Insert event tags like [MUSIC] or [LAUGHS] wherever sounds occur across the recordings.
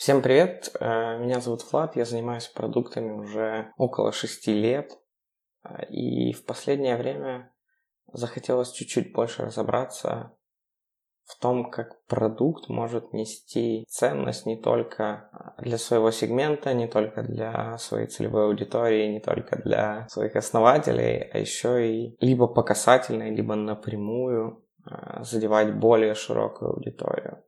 Всем привет, э, меня зовут Влад, я занимаюсь продуктами уже около шести лет. Э, и в последнее время захотелось чуть-чуть больше разобраться в том, как продукт может нести ценность не только для своего сегмента, не только для своей целевой аудитории, не только для своих основателей, а еще и либо по касательной, либо напрямую э, задевать более широкую аудиторию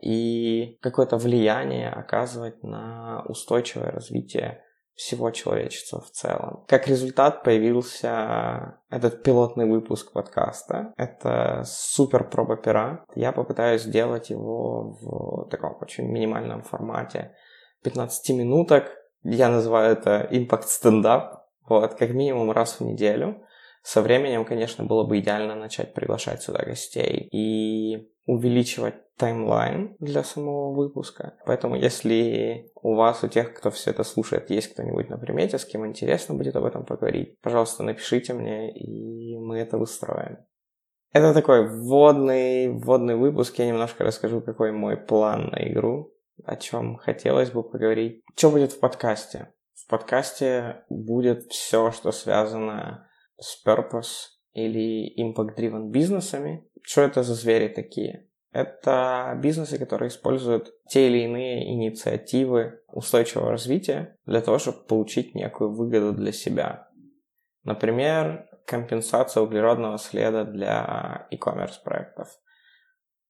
и какое-то влияние оказывать на устойчивое развитие всего человечества в целом. Как результат появился этот пилотный выпуск подкаста. Это супер проба пера. Я попытаюсь сделать его в таком очень минимальном формате 15 минуток. Я называю это импакт стендап. Вот, как минимум раз в неделю. Со временем, конечно, было бы идеально начать приглашать сюда гостей и увеличивать таймлайн для самого выпуска. Поэтому, если у вас, у тех, кто все это слушает, есть кто-нибудь на примете, с кем интересно будет об этом поговорить, пожалуйста, напишите мне, и мы это выстроим. Это такой вводный, вводный выпуск. Я немножко расскажу, какой мой план на игру, о чем хотелось бы поговорить. Что будет в подкасте? В подкасте будет все, что связано с purpose или impact-driven бизнесами. Что это за звери такие? Это бизнесы, которые используют те или иные инициативы устойчивого развития для того, чтобы получить некую выгоду для себя. Например, компенсация углеродного следа для e-commerce проектов.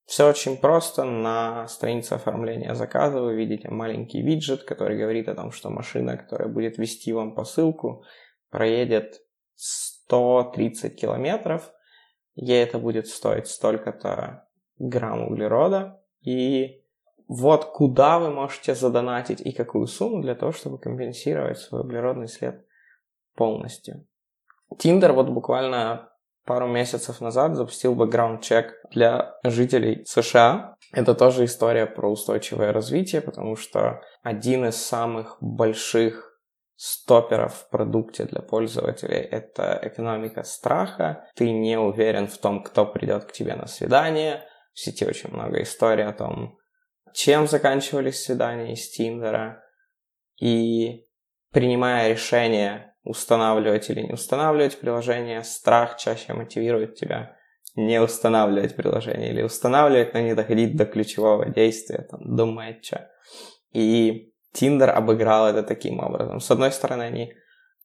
Все очень просто. На странице оформления заказа вы видите маленький виджет, который говорит о том, что машина, которая будет вести вам посылку, проедет 130 километров, ей это будет стоить столько-то грамм углерода, и вот куда вы можете задонатить и какую сумму для того, чтобы компенсировать свой углеродный след полностью. Тиндер вот буквально пару месяцев назад запустил бэкграунд-чек для жителей США. Это тоже история про устойчивое развитие, потому что один из самых больших стоперов в продукте для пользователей – это экономика страха. Ты не уверен в том, кто придет к тебе на свидание. В сети очень много историй о том, чем заканчивались свидания из Тиндера. И принимая решение устанавливать или не устанавливать приложение, страх чаще мотивирует тебя не устанавливать приложение или устанавливать, но не доходить до ключевого действия, там, до матча. И Тиндер обыграл это таким образом. С одной стороны, они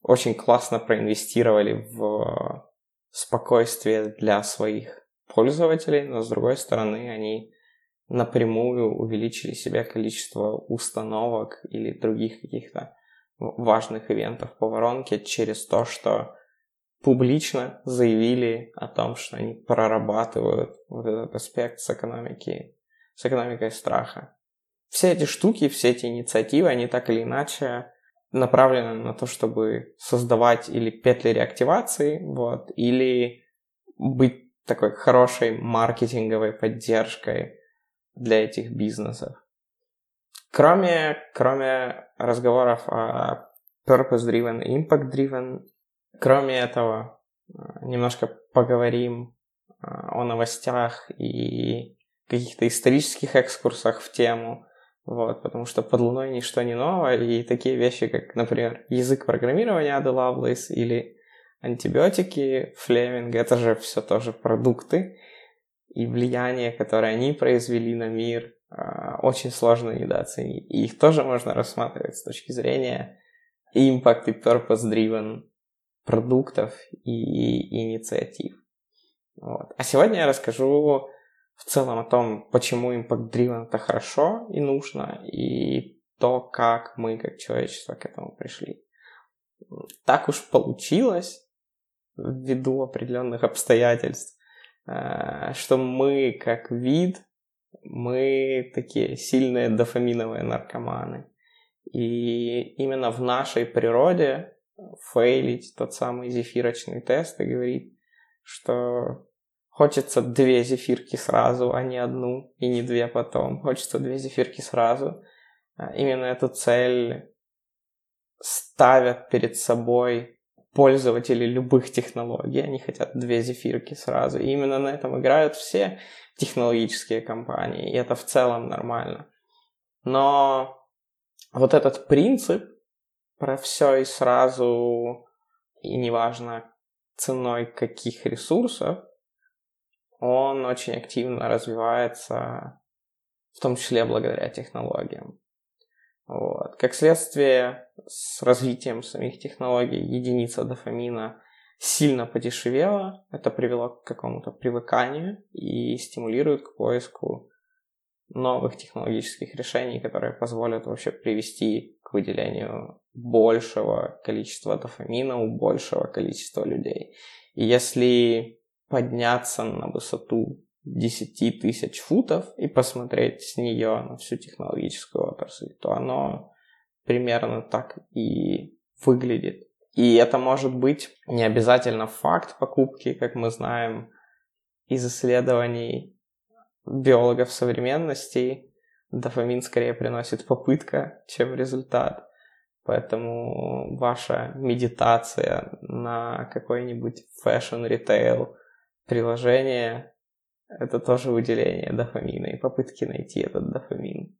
очень классно проинвестировали в спокойствие для своих пользователей, но с другой стороны, они напрямую увеличили себе количество установок или других каких-то важных ивентов по воронке через то, что публично заявили о том, что они прорабатывают вот этот аспект с экономики, с экономикой страха все эти штуки, все эти инициативы, они так или иначе направлены на то, чтобы создавать или петли реактивации, вот, или быть такой хорошей маркетинговой поддержкой для этих бизнесов. Кроме, кроме разговоров о purpose-driven impact-driven, кроме этого, немножко поговорим о новостях и каких-то исторических экскурсах в тему, вот, потому что под луной ничто не новое, и такие вещи, как, например, язык программирования Ады Лавлейс или антибиотики Флеминга, это же все тоже продукты, и влияние, которое они произвели на мир, а, очень сложно недооценить. И их тоже можно рассматривать с точки зрения impact и purpose-driven продуктов и инициатив. Вот. А сегодня я расскажу в целом о том, почему Impact Driven это хорошо и нужно, и то, как мы как человечество к этому пришли. Так уж получилось, ввиду определенных обстоятельств, э, что мы как вид, мы такие сильные дофаминовые наркоманы. И именно в нашей природе фейлить тот самый зефирочный тест и говорить, что Хочется две зефирки сразу, а не одну и не две потом. Хочется две зефирки сразу. А, именно эту цель ставят перед собой пользователи любых технологий. Они хотят две зефирки сразу. И именно на этом играют все технологические компании. И это в целом нормально. Но вот этот принцип про все и сразу, и неважно ценой каких ресурсов, он очень активно развивается, в том числе благодаря технологиям. Вот. Как следствие, с развитием самих технологий единица дофамина сильно подешевела. Это привело к какому-то привыканию и стимулирует к поиску новых технологических решений, которые позволят вообще привести к выделению большего количества дофамина у большего количества людей. И если подняться на высоту 10 тысяч футов и посмотреть с нее на всю технологическую отрасль, то оно примерно так и выглядит. И это может быть не обязательно факт покупки, как мы знаем из исследований биологов современности. Дофамин скорее приносит попытка, чем результат. Поэтому ваша медитация на какой-нибудь retail приложение это тоже выделение дофамина и попытки найти этот дофамин.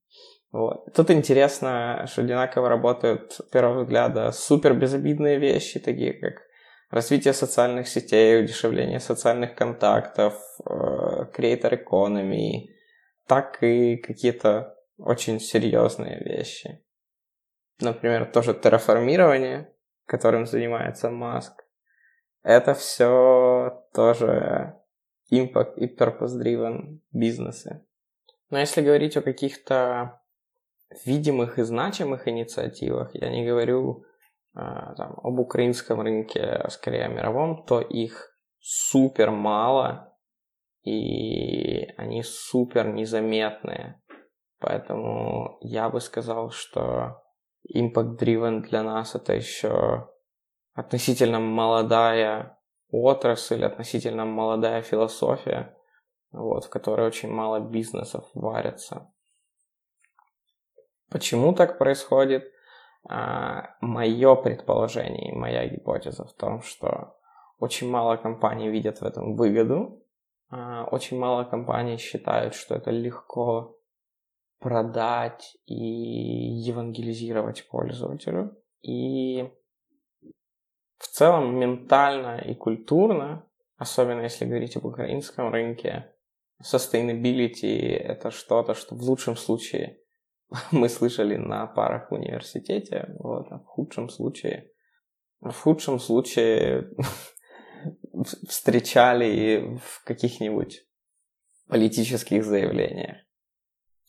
Вот. Тут интересно, что одинаково работают, с первого взгляда, супер безобидные вещи, такие как развитие социальных сетей, удешевление социальных контактов, creator э, economy, так и какие-то очень серьезные вещи. Например, тоже терраформирование, которым занимается Маск. Это все тоже impact и purpose-driven бизнесы. Но если говорить о каких-то видимых и значимых инициативах, я не говорю а, там, об украинском рынке, а скорее о мировом, то их супер мало, и они супер незаметные. Поэтому я бы сказал, что Impact Driven для нас это еще относительно молодая отрасль, относительно молодая философия, вот, в которой очень мало бизнесов варятся. Почему так происходит? А, мое предположение, моя гипотеза в том, что очень мало компаний видят в этом выгоду, а, очень мало компаний считают, что это легко продать и евангелизировать пользователю. И в целом ментально и культурно, особенно если говорить об украинском рынке, sustainability – это что-то, что в лучшем случае [LAUGHS] мы слышали на парах в университете, вот, а в худшем случае, в худшем случае [LAUGHS] встречали в каких-нибудь политических заявлениях.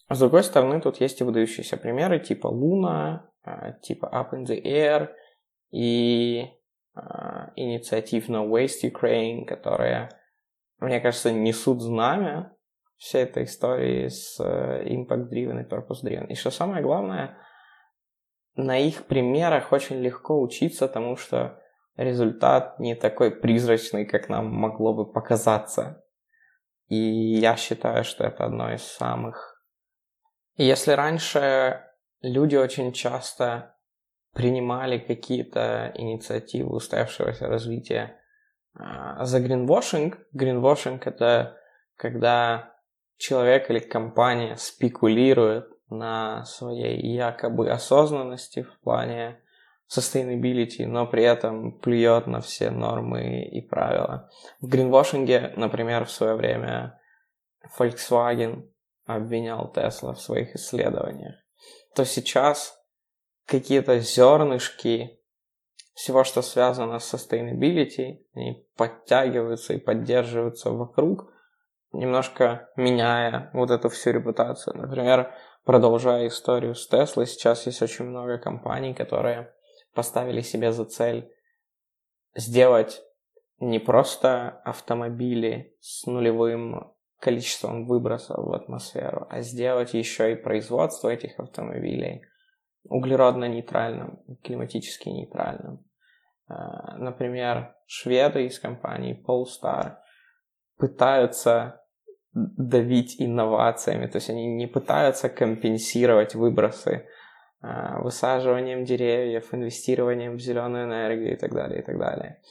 С другой стороны, тут есть и выдающиеся примеры типа Луна, а, типа Up in the Air и инициатив No Waste Ukraine, которые, мне кажется, несут знамя всей этой истории с э, Impact Driven и Purpose Driven. И что самое главное, на их примерах очень легко учиться тому, что результат не такой призрачный, как нам могло бы показаться. И я считаю, что это одно из самых... Если раньше люди очень часто принимали какие-то инициативы устоявшегося развития. А, за гринвошинг, гринвошинг это когда человек или компания спекулирует на своей якобы осознанности в плане sustainability, но при этом плюет на все нормы и правила. В гринвошинге, например, в свое время Volkswagen обвинял Tesla в своих исследованиях, то сейчас какие-то зернышки всего, что связано с sustainability, они подтягиваются и поддерживаются вокруг, немножко меняя вот эту всю репутацию. Например, продолжая историю с Tesla, сейчас есть очень много компаний, которые поставили себе за цель сделать не просто автомобили с нулевым количеством выбросов в атмосферу, а сделать еще и производство этих автомобилей углеродно-нейтральным, климатически нейтральным. Э, например, шведы из компании Polestar пытаются давить инновациями, то есть они не пытаются компенсировать выбросы э, высаживанием деревьев, инвестированием в зеленую энергию и так далее, и так далее.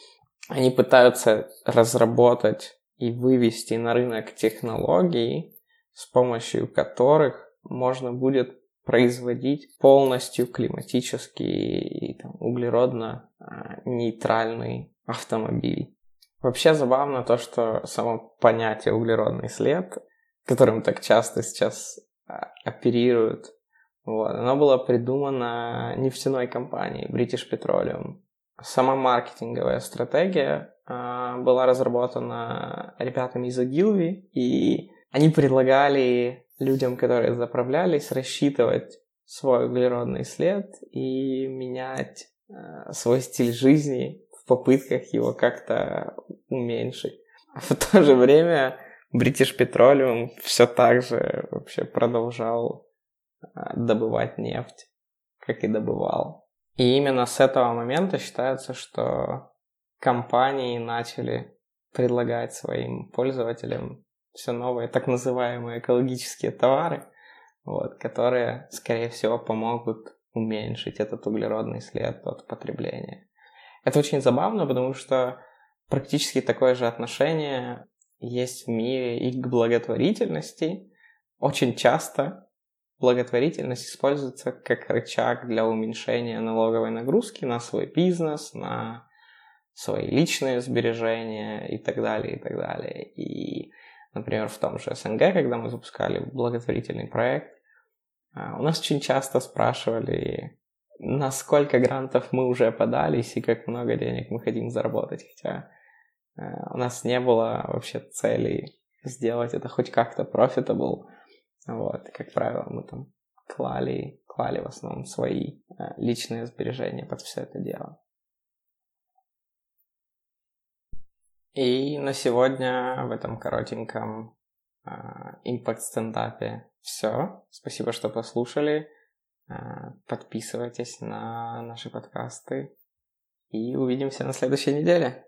Они пытаются разработать и вывести на рынок технологии, с помощью которых можно будет производить полностью климатически и там, углеродно а, автомобиль. Вообще забавно то, что само понятие углеродный след, которым так часто сейчас а, оперируют, вот, оно было придумано нефтяной компанией British Petroleum. Сама маркетинговая стратегия э, была разработана ребятами из Ogilvy, и они предлагали людям, которые заправлялись, рассчитывать свой углеродный след и менять э, свой стиль жизни в попытках его как-то уменьшить. А [LAUGHS] в то же время British Petroleum все так же вообще продолжал э, добывать нефть, как и добывал. И именно с этого момента считается, что компании начали предлагать своим пользователям все новые так называемые экологические товары, вот, которые, скорее всего, помогут уменьшить этот углеродный след от потребления. Это очень забавно, потому что практически такое же отношение есть в мире и к благотворительности. Очень часто благотворительность используется как рычаг для уменьшения налоговой нагрузки на свой бизнес, на свои личные сбережения и так далее, и так далее. И Например, в том же СНГ, когда мы запускали благотворительный проект, а, у нас очень часто спрашивали, на сколько грантов мы уже подались и как много денег мы хотим заработать. Хотя а, у нас не было вообще цели сделать это хоть как-то profitable. Вот, как правило, мы там клали, клали в основном свои а, личные сбережения под все это дело. И на сегодня в этом коротеньком импакт-стендапе все. Спасибо, что послушали. А, подписывайтесь на наши подкасты. И увидимся на следующей неделе.